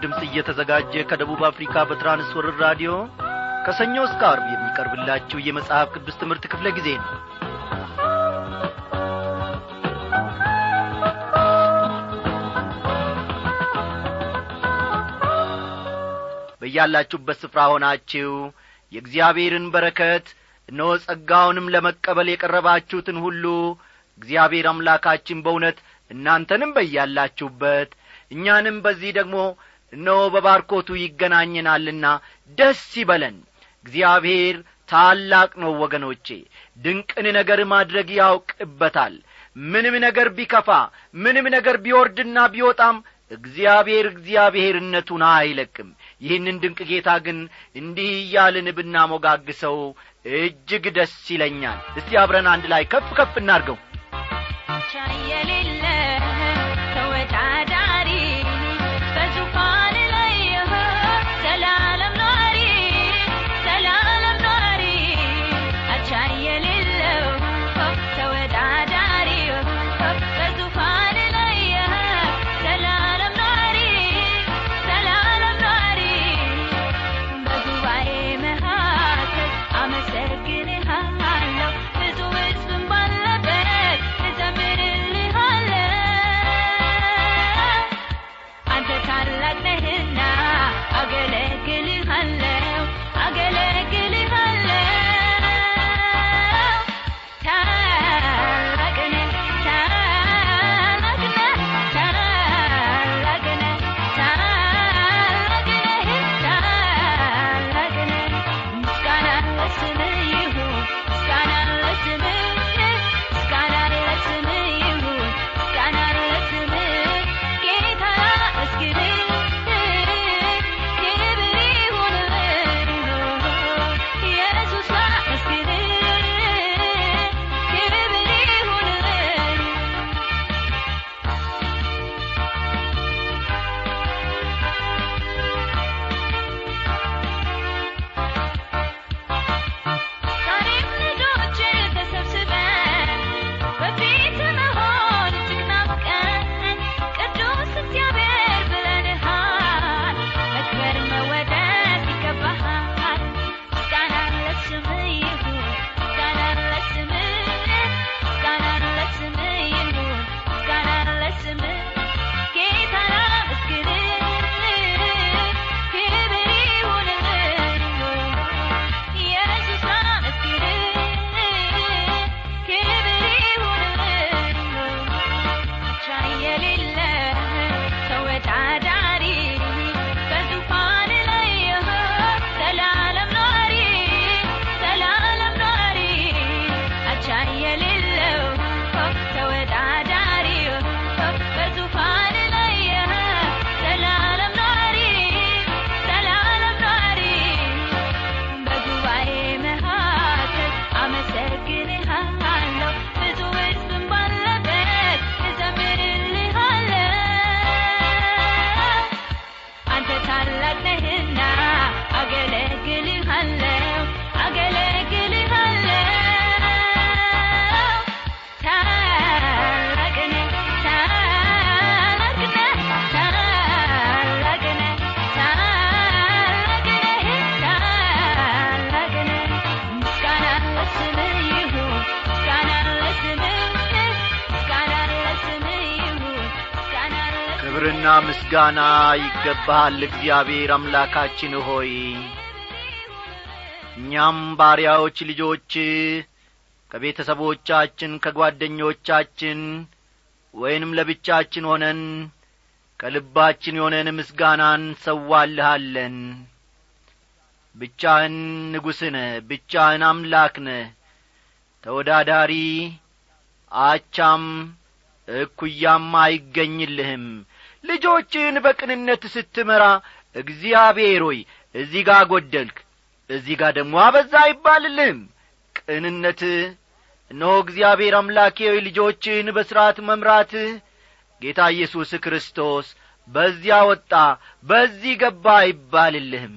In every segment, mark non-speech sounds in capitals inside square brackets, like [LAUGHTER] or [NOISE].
ድምፅ እየተዘጋጀ ከደቡብ አፍሪካ በትራንስወርር ራዲዮ ከሰኞ እስከ አርብ የሚቀርብላችሁ የመጽሐፍ ቅዱስ ትምህርት ክፍለ ጊዜ ነው። በያላችሁበት ስፍራ ሆናችሁ የእግዚአብሔርን በረከት እነሆ ጸጋውንም ለመቀበል የቀረባችሁትን ሁሉ እግዚአብሔር አምላካችን በእውነት እናንተንም በያላችሁበት እኛንም በዚህ ደግሞ እነሆ በባርኮቱ ይገናኘናልና ደስ ይበለን። እግዚአብሔር ታላቅ ነው ወገኖቼ ድንቅን ነገር ማድረግ ያውቅበታል። ምንም ነገር ቢከፋ ምንም ነገር ቢወርድና ቢወጣም እግዚአብሔር እግዚአብሔርነቱን አይለቅም። ይህንን ድንቅ ጌታ ግን እንዲህ እያልን ብናሞጋግሰው እጅግ ደስ ይለኛል። እስቲ አብረን አንድ ላይ ከፍ ከፍ እናርገው የሌለ አገለግልሃለሁ ክብርና ምስጋና ይገባሃል። እግዚአብሔር አምላካችን ሆይ እኛም ባሪያዎች ልጆች ከቤተሰቦቻችን ከጓደኞቻችን ወይንም ለብቻችን ሆነን ከልባችን የሆነን ምስጋናን ሰዋልሃለን ብቻህን ንጉሥነ ብቻህን አምላክነ ተወዳዳሪ አቻም እኩያም አይገኝልህም ልጆችህን በቅንነት ስትመራ እግዚአብሔር ሆይ እዚህ ጋር ጐደልክ እዚህ ጋር ደግሞ አበዛ አይባልልህም። ቅንነት እነሆ እግዚአብሔር አምላኬ ሆይ ልጆችህን በሥርዓት መምራትህ ጌታ ኢየሱስ ክርስቶስ በዚያ ወጣ በዚህ ገባ አይባልልህም።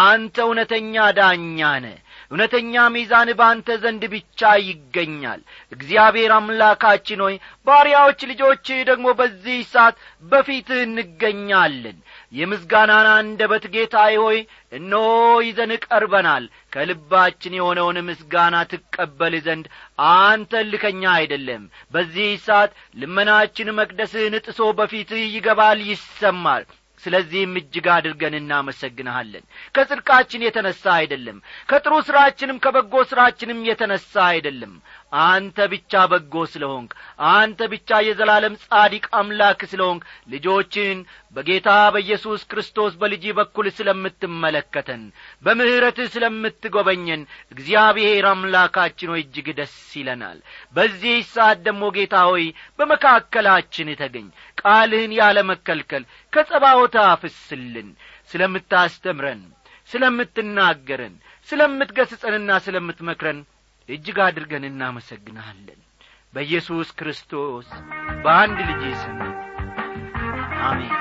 አንተ እውነተኛ ዳኛ ነ እውነተኛ ሚዛን በአንተ ዘንድ ብቻ ይገኛል። እግዚአብሔር አምላካችን ሆይ ባሪያዎች ልጆችህ ደግሞ በዚህ ሰዓት በፊትህ እንገኛለን። የምስጋናን አንደበት ጌታዬ ሆይ እነሆ ይዘን ቀርበናል። ከልባችን የሆነውን ምስጋና ትቀበል ዘንድ አንተ ልከኛ አይደለም። በዚህ ሰዓት ልመናችን መቅደስህን ጥሶ በፊትህ ይገባል ይሰማል ስለዚህም እጅግ አድርገን እናመሰግንሃለን። ከጽድቃችን የተነሣ አይደለም ከጥሩ ሥራችንም ከበጎ ሥራችንም የተነሣ አይደለም አንተ ብቻ በጎ ስለ ሆንክ አንተ ብቻ የዘላለም ጻዲቅ አምላክ ስለ ሆንክ ልጆችን በጌታ በኢየሱስ ክርስቶስ በልጅ በኩል ስለምትመለከተን በምሕረትህ ስለምትጐበኘን እግዚአብሔር አምላካችን ሆይ እጅግ ደስ ይለናል። በዚህ ሰዓት ደግሞ ጌታ ሆይ በመካከላችን ተገኝ ቃልህን ያለ መከልከል ከጸባዖታ አፍስልን። ስለምታስተምረን ስለምትናገረን ስለምትገስጸንና ስለምትመክረን እጅግ አድርገን እናመሰግንሃለን። በኢየሱስ ክርስቶስ በአንድ ልጅ ስም አሜን።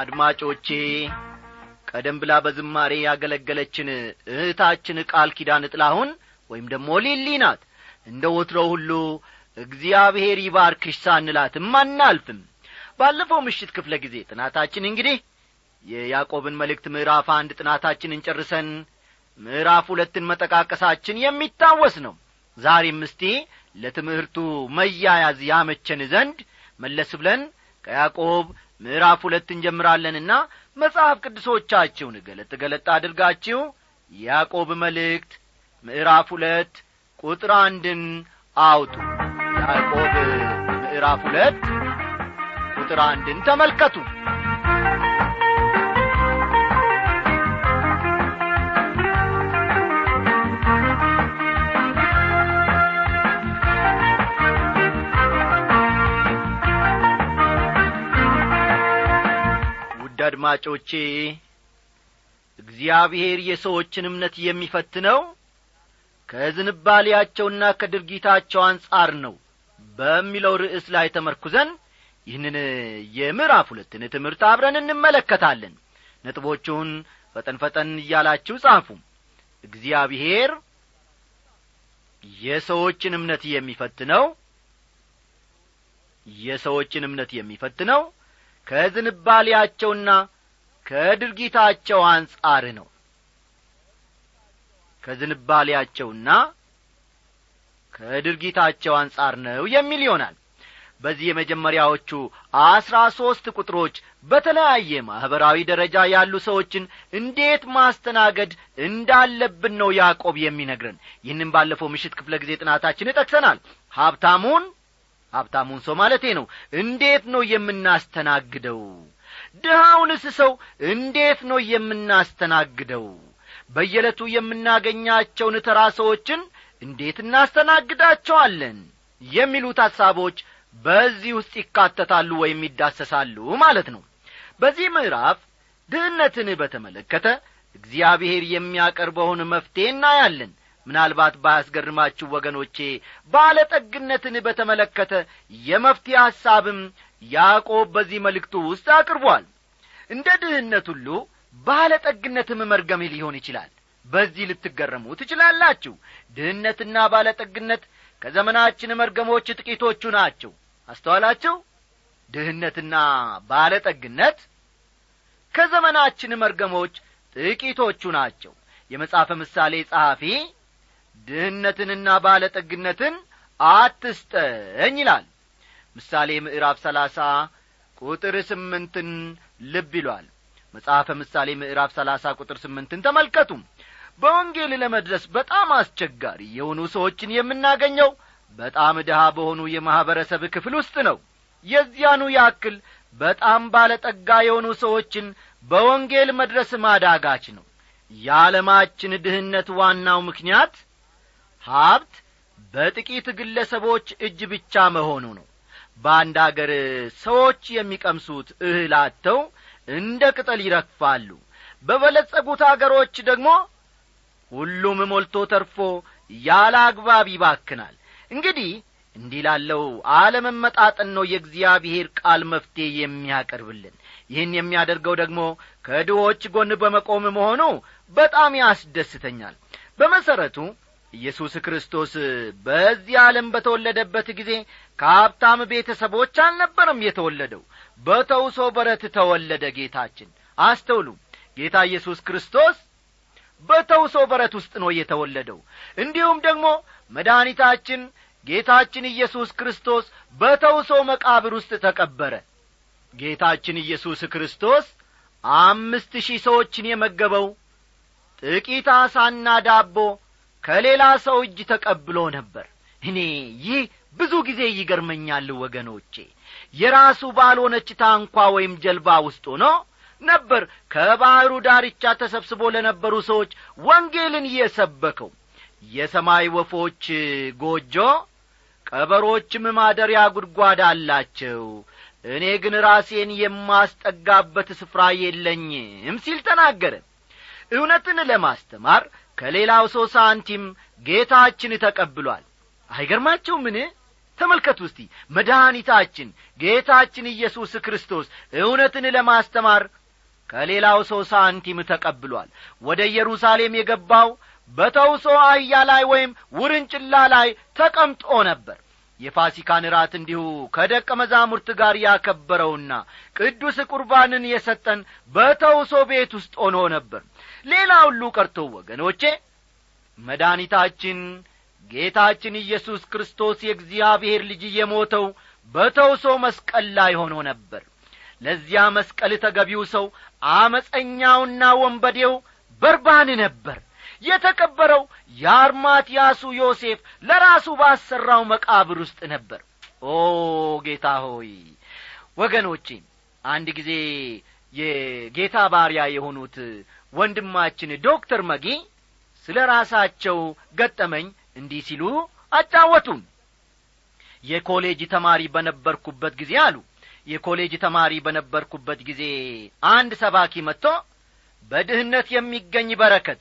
አድማጮቼ ቀደም ብላ በዝማሬ ያገለገለችን እህታችን ቃል ኪዳን ጥላሁን ወይም ደግሞ ሊሊ ናት። እንደ ወትሮው ሁሉ እግዚአብሔር ይባርክሽ ሳንላትም አናልፍም። ባለፈው ምሽት ክፍለ ጊዜ ጥናታችን እንግዲህ የያዕቆብን መልእክት ምዕራፍ አንድ ጥናታችንን ጨርሰን ምዕራፍ ሁለትን መጠቃቀሳችን የሚታወስ ነው። ዛሬም እስቲ ለትምህርቱ መያያዝ ያመቸን ዘንድ መለስ ብለን ከያዕቆብ ምዕራፍ ሁለት እንጀምራለንና መጽሐፍ ቅዱሶቻችሁን ገለጥ ገለጥ አድርጋችሁ ያዕቆብ መልእክት ምዕራፍ ሁለት ቁጥር አንድን አውጡ። ያዕቆብ ምዕራፍ ሁለት ቁጥር አንድን ተመልከቱ አድማጮቼ እግዚአብሔር የሰዎችን እምነት የሚፈትነው ከዝንባሌያቸውና ከድርጊታቸው አንጻር ነው በሚለው ርዕስ ላይ ተመርኩዘን ይህንን የምዕራፍ ሁለትን ትምህርት አብረን እንመለከታለን። ነጥቦቹን ፈጠን ፈጠን እያላችሁ ጻፉ። እግዚአብሔር የሰዎችን እምነት የሚፈትነው የሰዎችን እምነት የሚፈትነው ከዝንባሌያቸውና ከድርጊታቸው አንጻር ነው። ከዝንባሌያቸውና ከድርጊታቸው አንጻር ነው የሚል ይሆናል። በዚህ የመጀመሪያዎቹ አስራ ሦስት ቁጥሮች በተለያየ ማኅበራዊ ደረጃ ያሉ ሰዎችን እንዴት ማስተናገድ እንዳለብን ነው ያዕቆብ የሚነግረን። ይህንም ባለፈው ምሽት ክፍለ ጊዜ ጥናታችን ጠቅሰናል። ሀብታሙን ሀብታሙን ሰው ማለቴ ነው። እንዴት ነው የምናስተናግደው? ድሃውንስ ሰው እንዴት ነው የምናስተናግደው? በየዕለቱ የምናገኛቸውን ተራ ሰዎችን እንዴት እናስተናግዳቸዋለን? የሚሉት ሐሳቦች በዚህ ውስጥ ይካተታሉ ወይም ይዳሰሳሉ ማለት ነው። በዚህ ምዕራፍ ድህነትን በተመለከተ እግዚአብሔር የሚያቀርበውን መፍትሔ እናያለን ምናልባት ባያስገርማችሁ ወገኖቼ ባለጠግነትን በተመለከተ የመፍትሔ ሐሳብም ያዕቆብ በዚህ መልእክቱ ውስጥ አቅርቧል። እንደ ድህነት ሁሉ ባለጠግነትም መርገም ሊሆን ይችላል። በዚህ ልትገረሙ ትችላላችሁ። ድህነትና ባለጠግነት ከዘመናችን መርገሞች ጥቂቶቹ ናቸው። አስተዋላችሁ? ድህነትና ባለጠግነት ከዘመናችን መርገሞች ጥቂቶቹ ናቸው። የመጽሐፈ ምሳሌ ጸሐፊ ድህነትንና ባለጠግነትን አትስጠኝ ይላል። ምሳሌ ምዕራፍ ሰላሳ ቁጥር ስምንትን ልብ ይሏል። መጽሐፈ ምሳሌ ምዕራፍ ሰላሳ ቁጥር ስምንትን ተመልከቱ። በወንጌል ለመድረስ በጣም አስቸጋሪ የሆኑ ሰዎችን የምናገኘው በጣም ድሃ በሆኑ የማኅበረሰብ ክፍል ውስጥ ነው። የዚያኑ ያክል በጣም ባለጠጋ የሆኑ ሰዎችን በወንጌል መድረስ ማዳጋች ነው። የዓለማችን ድህነት ዋናው ምክንያት ሀብት በጥቂት ግለሰቦች እጅ ብቻ መሆኑ ነው። በአንድ አገር ሰዎች የሚቀምሱት እህል አጥተው እንደ ቅጠል ይረግፋሉ። በበለጸጉት አገሮች ደግሞ ሁሉም ሞልቶ ተርፎ ያለ አግባብ ይባክናል። እንግዲህ እንዲህ ላለው አለመመጣጠን ነው የእግዚአብሔር ቃል መፍትሔ የሚያቀርብልን። ይህን የሚያደርገው ደግሞ ከድሆች ጎን በመቆም መሆኑ በጣም ያስደስተኛል። በመሠረቱ ኢየሱስ ክርስቶስ በዚህ ዓለም በተወለደበት ጊዜ ከሀብታም ቤተሰቦች አልነበረም የተወለደው። በተውሶ በረት ተወለደ ጌታችን። አስተውሉ ጌታ ኢየሱስ ክርስቶስ በተውሶ በረት ውስጥ ነው የተወለደው። እንዲሁም ደግሞ መድኃኒታችን ጌታችን ኢየሱስ ክርስቶስ በተውሶ መቃብር ውስጥ ተቀበረ። ጌታችን ኢየሱስ ክርስቶስ አምስት ሺህ ሰዎችን የመገበው ጥቂት አሳና ዳቦ ከሌላ ሰው እጅ ተቀብሎ ነበር። እኔ ይህ ብዙ ጊዜ ይገርመኛል ወገኖቼ። የራሱ ባልሆነች ታንኳ ወይም ጀልባ ውስጥ ሆኖ ነበር ከባሕሩ ዳርቻ ተሰብስቦ ለነበሩ ሰዎች ወንጌልን የሰበከው። የሰማይ ወፎች ጎጆ ቀበሮችም ማደሪያ ጉድጓድ አላቸው። እኔ ግን ራሴን የማስጠጋበት ስፍራ የለኝም ሲል ተናገረ። እውነትን ለማስተማር ከሌላው ሰው ሳንቲም ጌታችን ተቀብሏል። አይገርማችሁምን? ተመልከቱ እስቲ። መድኃኒታችን ጌታችን ኢየሱስ ክርስቶስ እውነትን ለማስተማር ከሌላው ሰው ሳንቲም ተቀብሏል። ወደ ኢየሩሳሌም የገባው በተውሶ አህያ ላይ ወይም ውርንጭላ ላይ ተቀምጦ ነበር። የፋሲካን ራት እንዲሁ ከደቀ መዛሙርት ጋር ያከበረውና ቅዱስ ቁርባንን የሰጠን በተውሶ ቤት ውስጥ ሆኖ ነበር ሌላ ሁሉ ቀርቶ ወገኖቼ መድኃኒታችን ጌታችን ኢየሱስ ክርስቶስ የእግዚአብሔር ልጅ የሞተው በተውሶ መስቀል ላይ ሆኖ ነበር። ለዚያ መስቀል ተገቢው ሰው አመፀኛውና ወንበዴው በርባን ነበር። የተቀበረው የአርማትያሱ ዮሴፍ ለራሱ ባሰራው መቃብር ውስጥ ነበር። ኦ ጌታ ሆይ ወገኖቼ አንድ ጊዜ የጌታ ባሪያ የሆኑት ወንድማችን ዶክተር መጊ ስለ ራሳቸው ገጠመኝ እንዲህ ሲሉ አጫወቱን። የኮሌጅ ተማሪ በነበርኩበት ጊዜ አሉ። የኮሌጅ ተማሪ በነበርኩበት ጊዜ አንድ ሰባኪ መጥቶ በድህነት የሚገኝ በረከት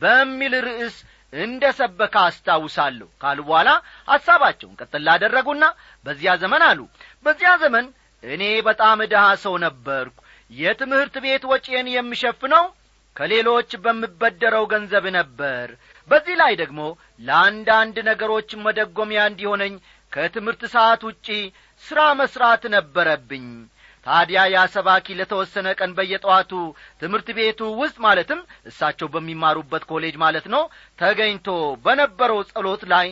በሚል ርዕስ እንደ ሰበከ አስታውሳለሁ ካሉ በኋላ ሐሳባቸውን ቀጥል ላደረጉና በዚያ ዘመን አሉ። በዚያ ዘመን እኔ በጣም ድሃ ሰው ነበርኩ። የትምህርት ቤት ወጪን የምሸፍነው ከሌሎች በምበደረው ገንዘብ ነበር። በዚህ ላይ ደግሞ ለአንዳንድ ነገሮች መደጎሚያ እንዲሆነኝ ከትምህርት ሰዓት ውጪ ሥራ መሥራት ነበረብኝ። ታዲያ ያ ሰባኪ ለተወሰነ ቀን በየጠዋቱ ትምህርት ቤቱ ውስጥ ማለትም እሳቸው በሚማሩበት ኮሌጅ ማለት ነው ተገኝቶ በነበረው ጸሎት ላይ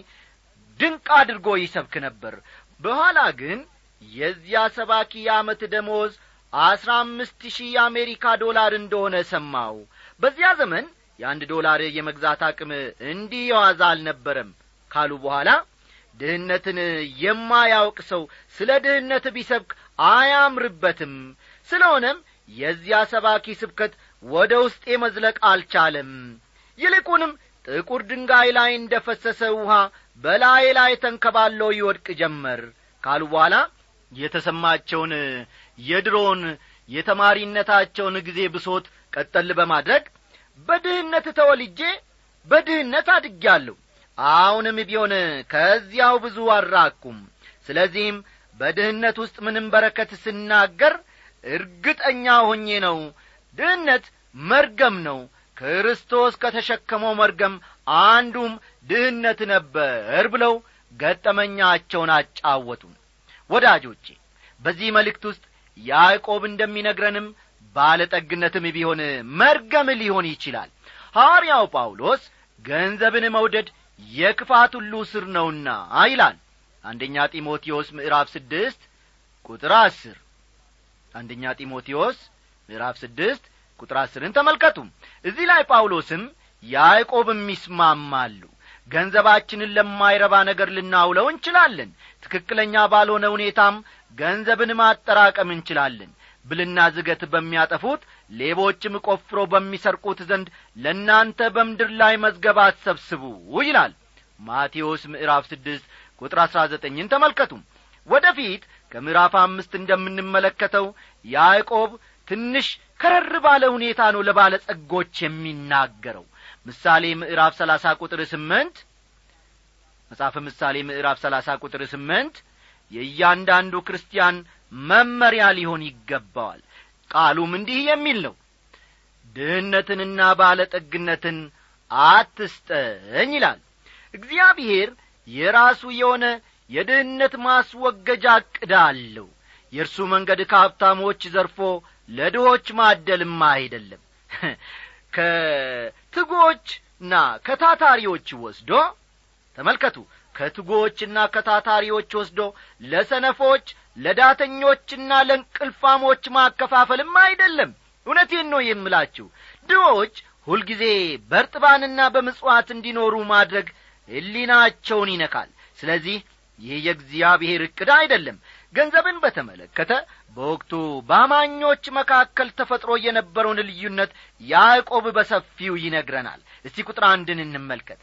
ድንቅ አድርጎ ይሰብክ ነበር። በኋላ ግን የዚያ ሰባኪ የዓመት ደሞዝ አስራ አምስት ሺህ የአሜሪካ ዶላር እንደሆነ ሰማው በዚያ ዘመን የአንድ ዶላር የመግዛት አቅም እንዲህ የዋዛ አልነበረም ካሉ በኋላ ድህነትን የማያውቅ ሰው ስለ ድህነት ቢሰብክ አያምርበትም። ስለሆነም የዚያ ሰባኪ ስብከት ወደ ውስጤ መዝለቅ አልቻለም። ይልቁንም ጥቁር ድንጋይ ላይ እንደ ፈሰሰ ውሃ በላዬ ላይ ተንከባሎ ይወድቅ ጀመር ካሉ በኋላ የተሰማቸውን የድሮውን የተማሪነታቸውን ጊዜ ብሶት ቀጠል በማድረግ በድህነት ተወልጄ በድህነት አድጌአለሁ። አሁንም ቢሆን ከዚያው ብዙ አራኩም ስለዚህም በድህነት ውስጥ ምንም በረከት ስናገር እርግጠኛ ሆኜ ነው ድህነት መርገም ነው። ክርስቶስ ከተሸከመው መርገም አንዱም ድህነት ነበር ብለው ገጠመኛቸውን አጫወቱን። ወዳጆቼ በዚህ መልእክት ውስጥ ያዕቆብ እንደሚነግረንም ባለጠግነትም ቢሆን መርገም ሊሆን ይችላል። ሐዋርያው ጳውሎስ ገንዘብን መውደድ የክፋት ሁሉ ስር ነውና ይላል። አንደኛ ጢሞቴዎስ ምዕራፍ ስድስት ቁጥር አስር። አንደኛ ጢሞቴዎስ ምዕራፍ ስድስት ቁጥር አስርን ተመልከቱ። እዚህ ላይ ጳውሎስም ያዕቆብም ይስማማሉ። ገንዘባችንን ለማይረባ ነገር ልናውለው እንችላለን። ትክክለኛ ባልሆነ ሁኔታም ገንዘብን ማጠራቀም እንችላለን ብልና ዝገት በሚያጠፉት ሌቦችም ቆፍሮ በሚሰርቁት ዘንድ ለእናንተ በምድር ላይ መዝገብ አትሰብስቡ ይላል። ማቴዎስ ምዕራፍ ስድስት ቁጥር አሥራ ዘጠኝን ተመልከቱ። ወደ ከምዕራፍ አምስት እንደምንመለከተው ያዕቆብ ትንሽ ከረር ባለ ሁኔታ ነው ለባለጸጎች የሚናገረው። ምሳሌ ምዕራፍ ሰላሳ ቁጥር ስምንት መጽሐፈ ምሳሌ ምዕራፍ ሰላሳ ቁጥር ስምንት የእያንዳንዱ ክርስቲያን መመሪያ ሊሆን ይገባዋል። ቃሉም እንዲህ የሚል ነው። ድህነትንና ባለጠግነትን አትስጠኝ ይላል። እግዚአብሔር የራሱ የሆነ የድህነት ማስወገጃ ዕቅድ አለው። የእርሱ መንገድ ከሀብታሞች ዘርፎ ለድሆች ማደልም አይደለም። [LAUGHS] ከትጎችና ከታታሪዎች ወስዶ ተመልከቱ። ከትጎችና ከታታሪዎች ወስዶ ለሰነፎች ለዳተኞችና ለእንቅልፋሞች ማከፋፈልም አይደለም። እውነቴን ነው የምላችሁ። ድሆች ሁልጊዜ በርጥባንና በምጽዋት እንዲኖሩ ማድረግ ሕሊናቸውን ይነካል። ስለዚህ ይህ የእግዚአብሔር ዕቅድ አይደለም። ገንዘብን በተመለከተ በወቅቱ በአማኞች መካከል ተፈጥሮ የነበረውን ልዩነት ያዕቆብ በሰፊው ይነግረናል። እስቲ ቁጥር አንድን እንመልከት።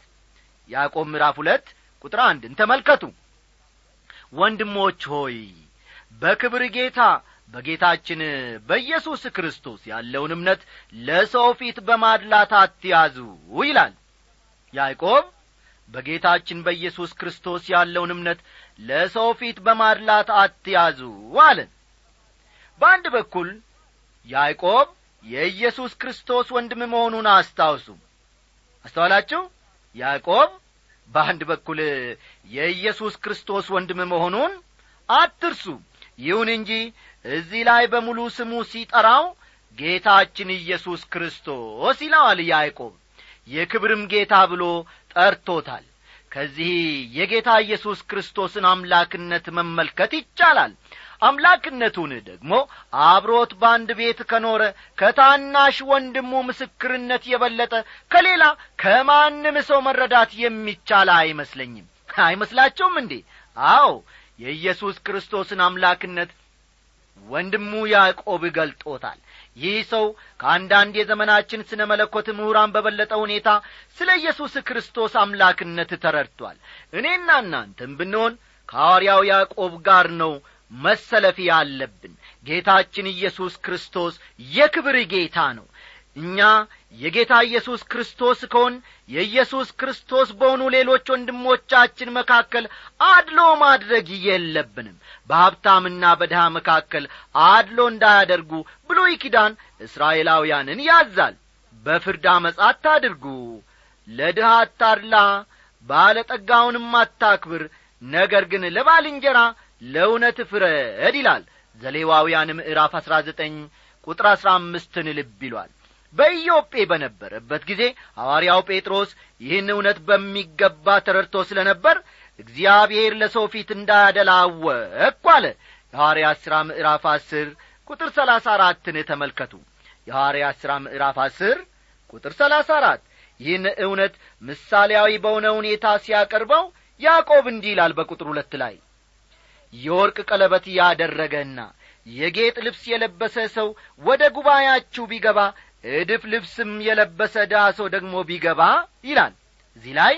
ያዕቆብ ምዕራፍ ሁለት ቁጥር አንድን ተመልከቱ። ወንድሞች ሆይ በክብር ጌታ በጌታችን በኢየሱስ ክርስቶስ ያለውን እምነት ለሰው ፊት በማድላት አትያዙ ይላል። ያዕቆብ በጌታችን በኢየሱስ ክርስቶስ ያለውን እምነት ለሰው ፊት በማድላት አትያዙ አለን በአንድ በኩል ያዕቆብ የኢየሱስ ክርስቶስ ወንድም መሆኑን አስታውሱ። አስተዋላችሁ? ያዕቆብ በአንድ በኩል የኢየሱስ ክርስቶስ ወንድም መሆኑን አትርሱ ይሁን እንጂ እዚህ ላይ በሙሉ ስሙ ሲጠራው ጌታችን ኢየሱስ ክርስቶስ ይለዋል ያዕቆብ። የክብርም ጌታ ብሎ ጠርቶታል። ከዚህ የጌታ ኢየሱስ ክርስቶስን አምላክነት መመልከት ይቻላል። አምላክነቱን ደግሞ አብሮት በአንድ ቤት ከኖረ ከታናሽ ወንድሙ ምስክርነት የበለጠ ከሌላ ከማንም ሰው መረዳት የሚቻል አይመስለኝም። አይመስላቸውም እንዴ? አዎ የኢየሱስ ክርስቶስን አምላክነት ወንድሙ ያዕቆብ ገልጦታል። ይህ ሰው ከአንዳንድ የዘመናችን ስነ መለኮት ምሁራን በበለጠ ሁኔታ ስለ ኢየሱስ ክርስቶስ አምላክነት ተረድቷል። እኔና እናንተም ብንሆን ከሐዋርያው ያዕቆብ ጋር ነው መሰለፍ ያለብን። ጌታችን ኢየሱስ ክርስቶስ የክብር ጌታ ነው። እኛ የጌታ ኢየሱስ ክርስቶስ ከሆን የኢየሱስ ክርስቶስ በሆኑ ሌሎች ወንድሞቻችን መካከል አድሎ ማድረግ የለብንም። በሀብታምና በድሃ መካከል አድሎ እንዳያደርጉ ብሉይ ኪዳን እስራኤላውያንን ያዛል። በፍርድ አመፃ አታድርጉ። ለድሃ አታድላ ባለጠጋውንም አታክብር ነገር ግን ለባልንጀራ ለእውነት ፍረድ ይላል። ዘሌዋውያን ምዕራፍ አሥራ ዘጠኝ ቁጥር አሥራ አምስትን ልብ ይሏል በኢዮጴ በነበረበት ጊዜ ሐዋርያው ጴጥሮስ ይህን እውነት በሚገባ ተረድቶ ስለ ነበር እግዚአብሔር ለሰው ፊት እንዳያደላወቅኩ አለ። የሐዋርያት ሥራ ምዕራፍ አስር ቁጥር ሰላሳ አራትን ተመልከቱ። የሐዋርያት ሥራ ምዕራፍ አስር ቁጥር ሰላሳ አራት ይህን እውነት ምሳሌያዊ በሆነ ሁኔታ ሲያቀርበው ያዕቆብ እንዲህ ይላል በቁጥር ሁለት ላይ የወርቅ ቀለበት ያደረገና የጌጥ ልብስ የለበሰ ሰው ወደ ጉባኤያችሁ ቢገባ እድፍ ልብስም የለበሰ ድሃ ሰው ደግሞ ቢገባ ይላል። እዚህ ላይ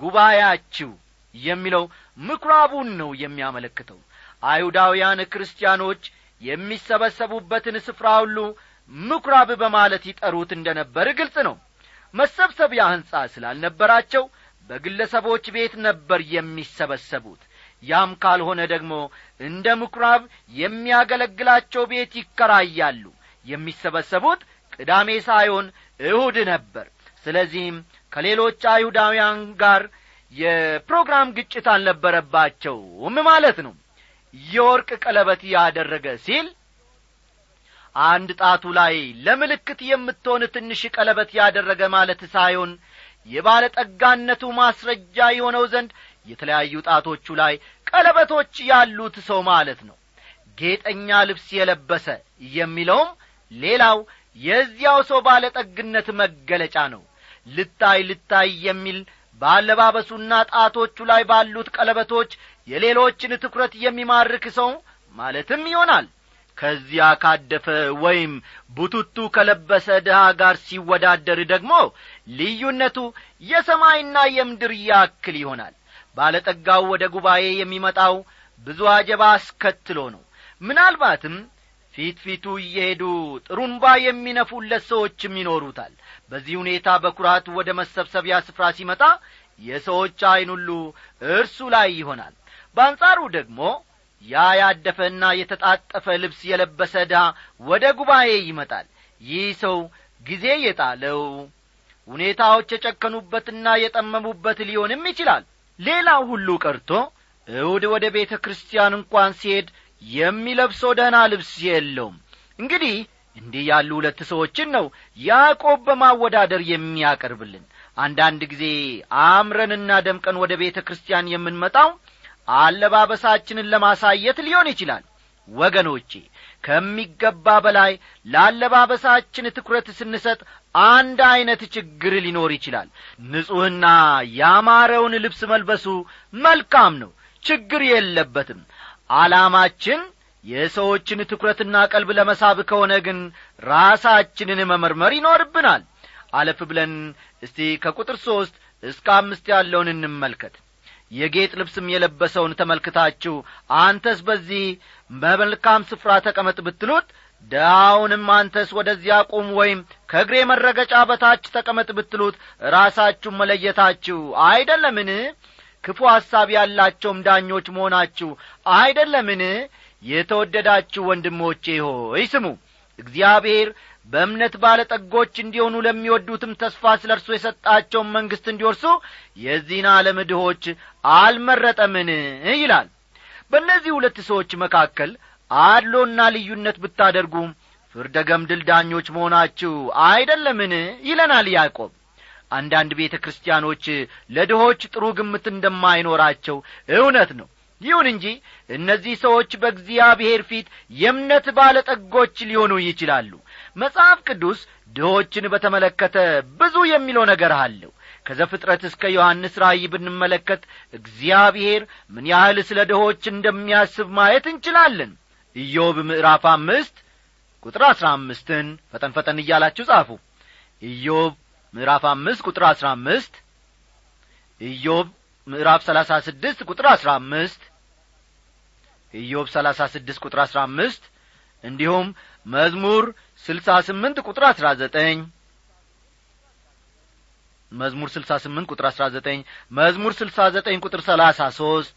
ጉባኤያችሁ የሚለው ምኵራቡን ነው የሚያመለክተው። አይሁዳውያን ክርስቲያኖች የሚሰበሰቡበትን ስፍራ ሁሉ ምኵራብ በማለት ይጠሩት እንደ ነበር ግልጽ ነው። መሰብሰቢያ ሕንጻ ስላልነበራቸው በግለሰቦች ቤት ነበር የሚሰበሰቡት። ያም ካልሆነ ደግሞ እንደ ምኵራብ የሚያገለግላቸው ቤት ይከራያሉ። የሚሰበሰቡት ቅዳሜ ሳይሆን እሁድ ነበር። ስለዚህም ከሌሎች አይሁዳውያን ጋር የፕሮግራም ግጭት አልነበረባቸውም ማለት ነው። የወርቅ ቀለበት ያደረገ ሲል አንድ ጣቱ ላይ ለምልክት የምትሆን ትንሽ ቀለበት ያደረገ ማለት ሳይሆን የባለጠጋነቱ ማስረጃ የሆነው ዘንድ የተለያዩ ጣቶቹ ላይ ቀለበቶች ያሉት ሰው ማለት ነው። ጌጠኛ ልብስ የለበሰ የሚለውም ሌላው የዚያው ሰው ባለጠግነት መገለጫ ነው። ልታይ ልታይ የሚል ባለባበሱና ጣቶቹ ላይ ባሉት ቀለበቶች የሌሎችን ትኩረት የሚማርክ ሰው ማለትም ይሆናል። ከዚያ ካደፈ ወይም ቡቱቱ ከለበሰ ድሃ ጋር ሲወዳደር ደግሞ ልዩነቱ የሰማይና የምድር ያክል ይሆናል። ባለጠጋው ወደ ጉባኤ የሚመጣው ብዙ አጀባ አስከትሎ ነው። ምናልባትም ፊት ፊቱ እየሄዱ ጥሩምባ የሚነፉለት ሰዎችም ይኖሩታል። በዚህ ሁኔታ በኩራት ወደ መሰብሰቢያ ስፍራ ሲመጣ የሰዎች ዐይን ሁሉ እርሱ ላይ ይሆናል። በአንጻሩ ደግሞ ያ ያደፈና የተጣጠፈ ልብስ የለበሰ ድሃ ወደ ጉባኤ ይመጣል። ይህ ሰው ጊዜ የጣለው ሁኔታዎች የጨከኑበትና የጠመሙበት ሊሆንም ይችላል። ሌላው ሁሉ ቀርቶ እሁድ ወደ ቤተ ክርስቲያን እንኳን ሲሄድ የሚለብሰው ደህና ልብስ የለውም። እንግዲህ እንዲህ ያሉ ሁለት ሰዎችን ነው ያዕቆብ በማወዳደር የሚያቀርብልን። አንዳንድ ጊዜ አምረንና ደምቀን ወደ ቤተ ክርስቲያን የምንመጣው አለባበሳችንን ለማሳየት ሊሆን ይችላል። ወገኖቼ ከሚገባ በላይ ለአለባበሳችን ትኩረት ስንሰጥ አንድ ዐይነት ችግር ሊኖር ይችላል። ንጹሕና ያማረውን ልብስ መልበሱ መልካም ነው። ችግር የለበትም ዓላማችን የሰዎችን ትኩረትና ቀልብ ለመሳብ ከሆነ ግን ራሳችንን መመርመር ይኖርብናል። አለፍ ብለን እስቲ ከቁጥር ሦስት እስከ አምስት ያለውን እንመልከት። የጌጥ ልብስም የለበሰውን ተመልክታችሁ አንተስ በዚህ በመልካም ስፍራ ተቀመጥ ብትሉት ድሃውንም አንተስ ወደዚያ ቁም ወይም ከእግሬ መረገጫ በታች ተቀመጥ ብትሉት ራሳችሁን መለየታችሁ አይደለምን ክፉ ሐሳብ ያላቸውም ዳኞች መሆናችሁ አይደለምን? የተወደዳችሁ ወንድሞቼ ሆይ ስሙ። እግዚአብሔር በእምነት ባለጠጎች እንዲሆኑ ለሚወዱትም ተስፋ ስለ እርሱ የሰጣቸውን መንግሥት እንዲወርሱ የዚህን ዓለም ድሆች አልመረጠምን? ይላል። በእነዚህ ሁለት ሰዎች መካከል አድሎና ልዩነት ብታደርጉ ፍርደ ገምድል ዳኞች መሆናችሁ አይደለምን? ይለናል ያዕቆብ አንዳንድ ቤተ ክርስቲያኖች ለድሆች ጥሩ ግምት እንደማይኖራቸው እውነት ነው። ይሁን እንጂ እነዚህ ሰዎች በእግዚአብሔር ፊት የእምነት ባለጠጎች ሊሆኑ ይችላሉ። መጽሐፍ ቅዱስ ድሆችን በተመለከተ ብዙ የሚለው ነገር አለው። ከዘፍጥረት እስከ ዮሐንስ ራእይ ብንመለከት እግዚአብሔር ምን ያህል ስለ ድሆች እንደሚያስብ ማየት እንችላለን? ኢዮብ ምዕራፍ አምስት ቁጥር አሥራ አምስትን ፈጠን ፈጠን እያላችሁ ጻፉ። ኢዮብ ምዕራፍ አምስት ቁጥር አሥራ አምስት ኢዮብ ምዕራፍ ሰላሳ ስድስት ቁጥር አሥራ አምስት ኢዮብ ሰላሳ ስድስት ቁጥር አሥራ አምስት እንዲሁም መዝሙር ስልሳ ስምንት ቁጥር አሥራ ዘጠኝ። መዝሙር ስልሳ ስምንት ቁጥር አሥራ ዘጠኝ መዝሙር ስልሳ ዘጠኝ ቁጥር ሰላሳ ሦስት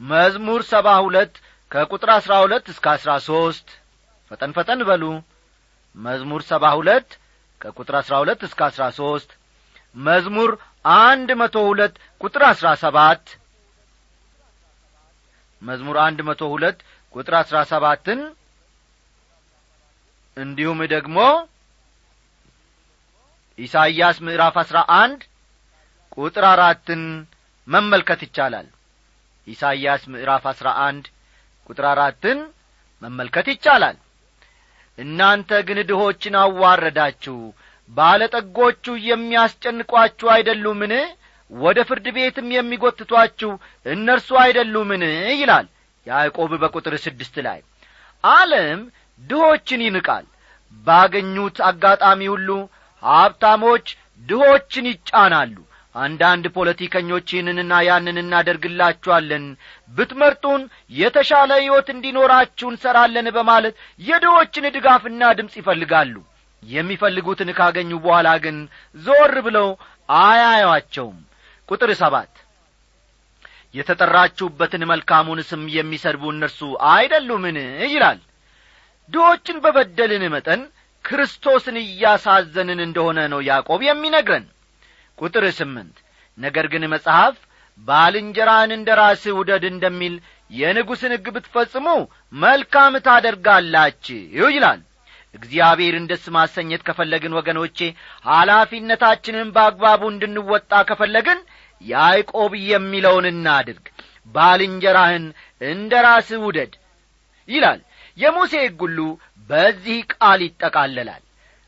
መዝሙር ሰባ ሁለት ከቁጥር አሥራ ሁለት እስከ አሥራ ሦስት ፈጠን ፈጠን በሉ መዝሙር ሰባ ሁለት ከቁጥር አሥራ ሁለት እስከ አሥራ ሦስት መዝሙር አንድ መቶ ሁለት ቁጥር አሥራ ሰባት መዝሙር አንድ መቶ ሁለት ቁጥር አሥራ ሰባትን እንዲሁም ደግሞ ኢሳይያስ ምዕራፍ አሥራ አንድ ቁጥር አራትን መመልከት ይቻላል። ኢሳይያስ ምዕራፍ አሥራ አንድ ቁጥር አራትን መመልከት ይቻላል እናንተ ግን ድሆችን አዋረዳችሁ። ባለጠጎቹ የሚያስጨንቋችሁ አይደሉምን? ወደ ፍርድ ቤትም የሚጐትቷችሁ እነርሱ አይደሉምን? ይላል ያዕቆብ በቁጥር ስድስት ላይ። ዓለም ድሆችን ይንቃል። ባገኙት አጋጣሚ ሁሉ ሀብታሞች ድሆችን ይጫናሉ አንዳንድ ፖለቲከኞች ይህንንና ያንን እናደርግላችኋለን። ብትመርጡን የተሻለ ሕይወት እንዲኖራችሁ እንሠራለን በማለት የድሆችን ድጋፍና ድምፅ ይፈልጋሉ። የሚፈልጉትን ካገኙ በኋላ ግን ዞር ብለው አያዩአቸውም ቁጥር ሰባት የተጠራችሁበትን መልካሙን ስም የሚሰድቡ እነርሱ አይደሉምን? ይላል። ድሆችን በበደልን መጠን ክርስቶስን እያሳዘንን እንደሆነ ነው ያዕቆብ የሚነግረን ቁጥር ስምንት። ነገር ግን መጽሐፍ ባልንጀራን እንደ ራስህ ውደድ እንደሚል የንጉሥን ሕግ ብትፈጽሙ መልካም ታደርጋላችሁ ይላል። እግዚአብሔርን ደስ ማሰኘት ከፈለግን ወገኖቼ ኃላፊነታችንን በአግባቡ እንድንወጣ ከፈለግን ያዕቆብ የሚለውን እናድርግ። ባልንጀራህን እንደ ራስህ ውደድ ይላል። የሙሴ ሕግ ሁሉ በዚህ ቃል ይጠቃለላል።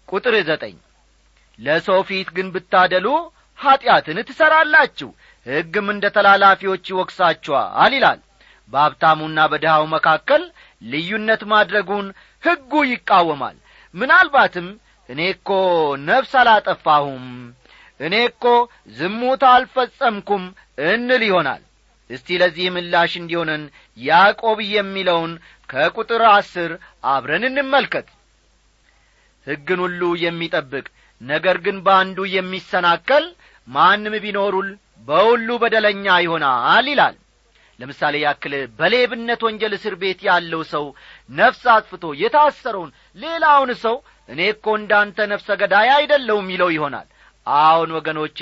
ቁጥር ዘጠኝ። ለሰው ፊት ግን ብታደሉ ኀጢአትን ትሠራላችሁ ሕግም እንደ ተላላፊዎች ይወቅሳችኋል ይላል። በሀብታሙና በድሃው መካከል ልዩነት ማድረጉን ሕጉ ይቃወማል። ምናልባትም እኔ እኮ ነፍስ አላጠፋሁም እኔ እኮ ዝሙት አልፈጸምኩም እንል ይሆናል። እስቲ ለዚህ ምላሽ እንዲሆነን ያዕቆብ የሚለውን ከቁጥር አስር አብረን እንመልከት። ሕግን ሁሉ የሚጠብቅ ነገር ግን በአንዱ የሚሰናከል ማንም ቢኖሩል በሁሉ በደለኛ ይሆናል ይላል። ለምሳሌ ያክል በሌብነት ወንጀል እስር ቤት ያለው ሰው ነፍስ አጥፍቶ የታሰረውን ሌላውን ሰው እኔ እኮ እንዳንተ ነፍሰ ገዳይ አይደለውም ይለው ይሆናል። አዎን ወገኖቼ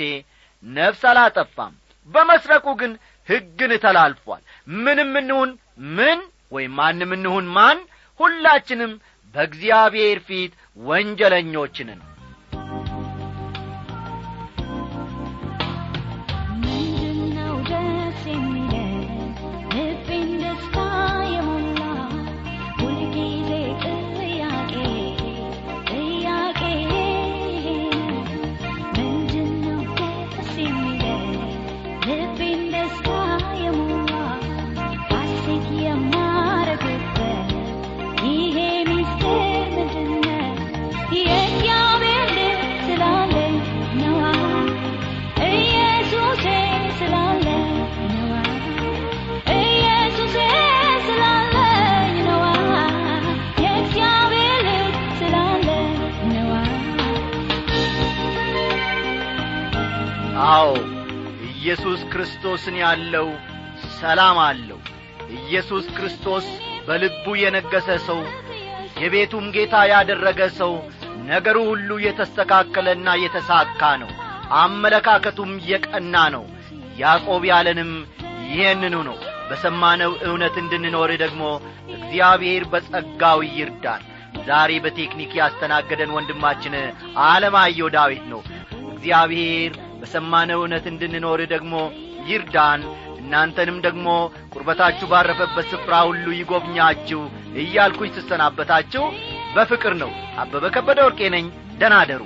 ነፍስ አላጠፋም። በመስረቁ ግን ሕግን ተላልፏል። ምንም እንሁን ምን ወይም ማንም እንሁን ማን ሁላችንም በእግዚአብሔር ፊት ወንጀለኞችንን አዎ ኢየሱስ ክርስቶስን ያለው ሰላም አለው። ኢየሱስ ክርስቶስ በልቡ የነገሰ ሰው የቤቱም ጌታ ያደረገ ሰው ነገሩ ሁሉ የተስተካከለና የተሳካ ነው። አመለካከቱም የቀና ነው። ያዕቆብ ያለንም ይህንኑ ነው። በሰማነው እውነት እንድንኖር ደግሞ እግዚአብሔር በጸጋው ይርዳን ዛሬ በቴክኒክ ያስተናገደን ወንድማችን አለማየሁ ዳዊት ነው። እግዚአብሔር በሰማነው እውነት እንድንኖር ደግሞ ይርዳን። እናንተንም ደግሞ ቁርበታችሁ ባረፈበት ስፍራ ሁሉ ይጐብኛችሁ እያልኩኝ ስሰናበታችሁ በፍቅር ነው። አበበ ከበደ ወርቄ ነኝ። ደናደሩ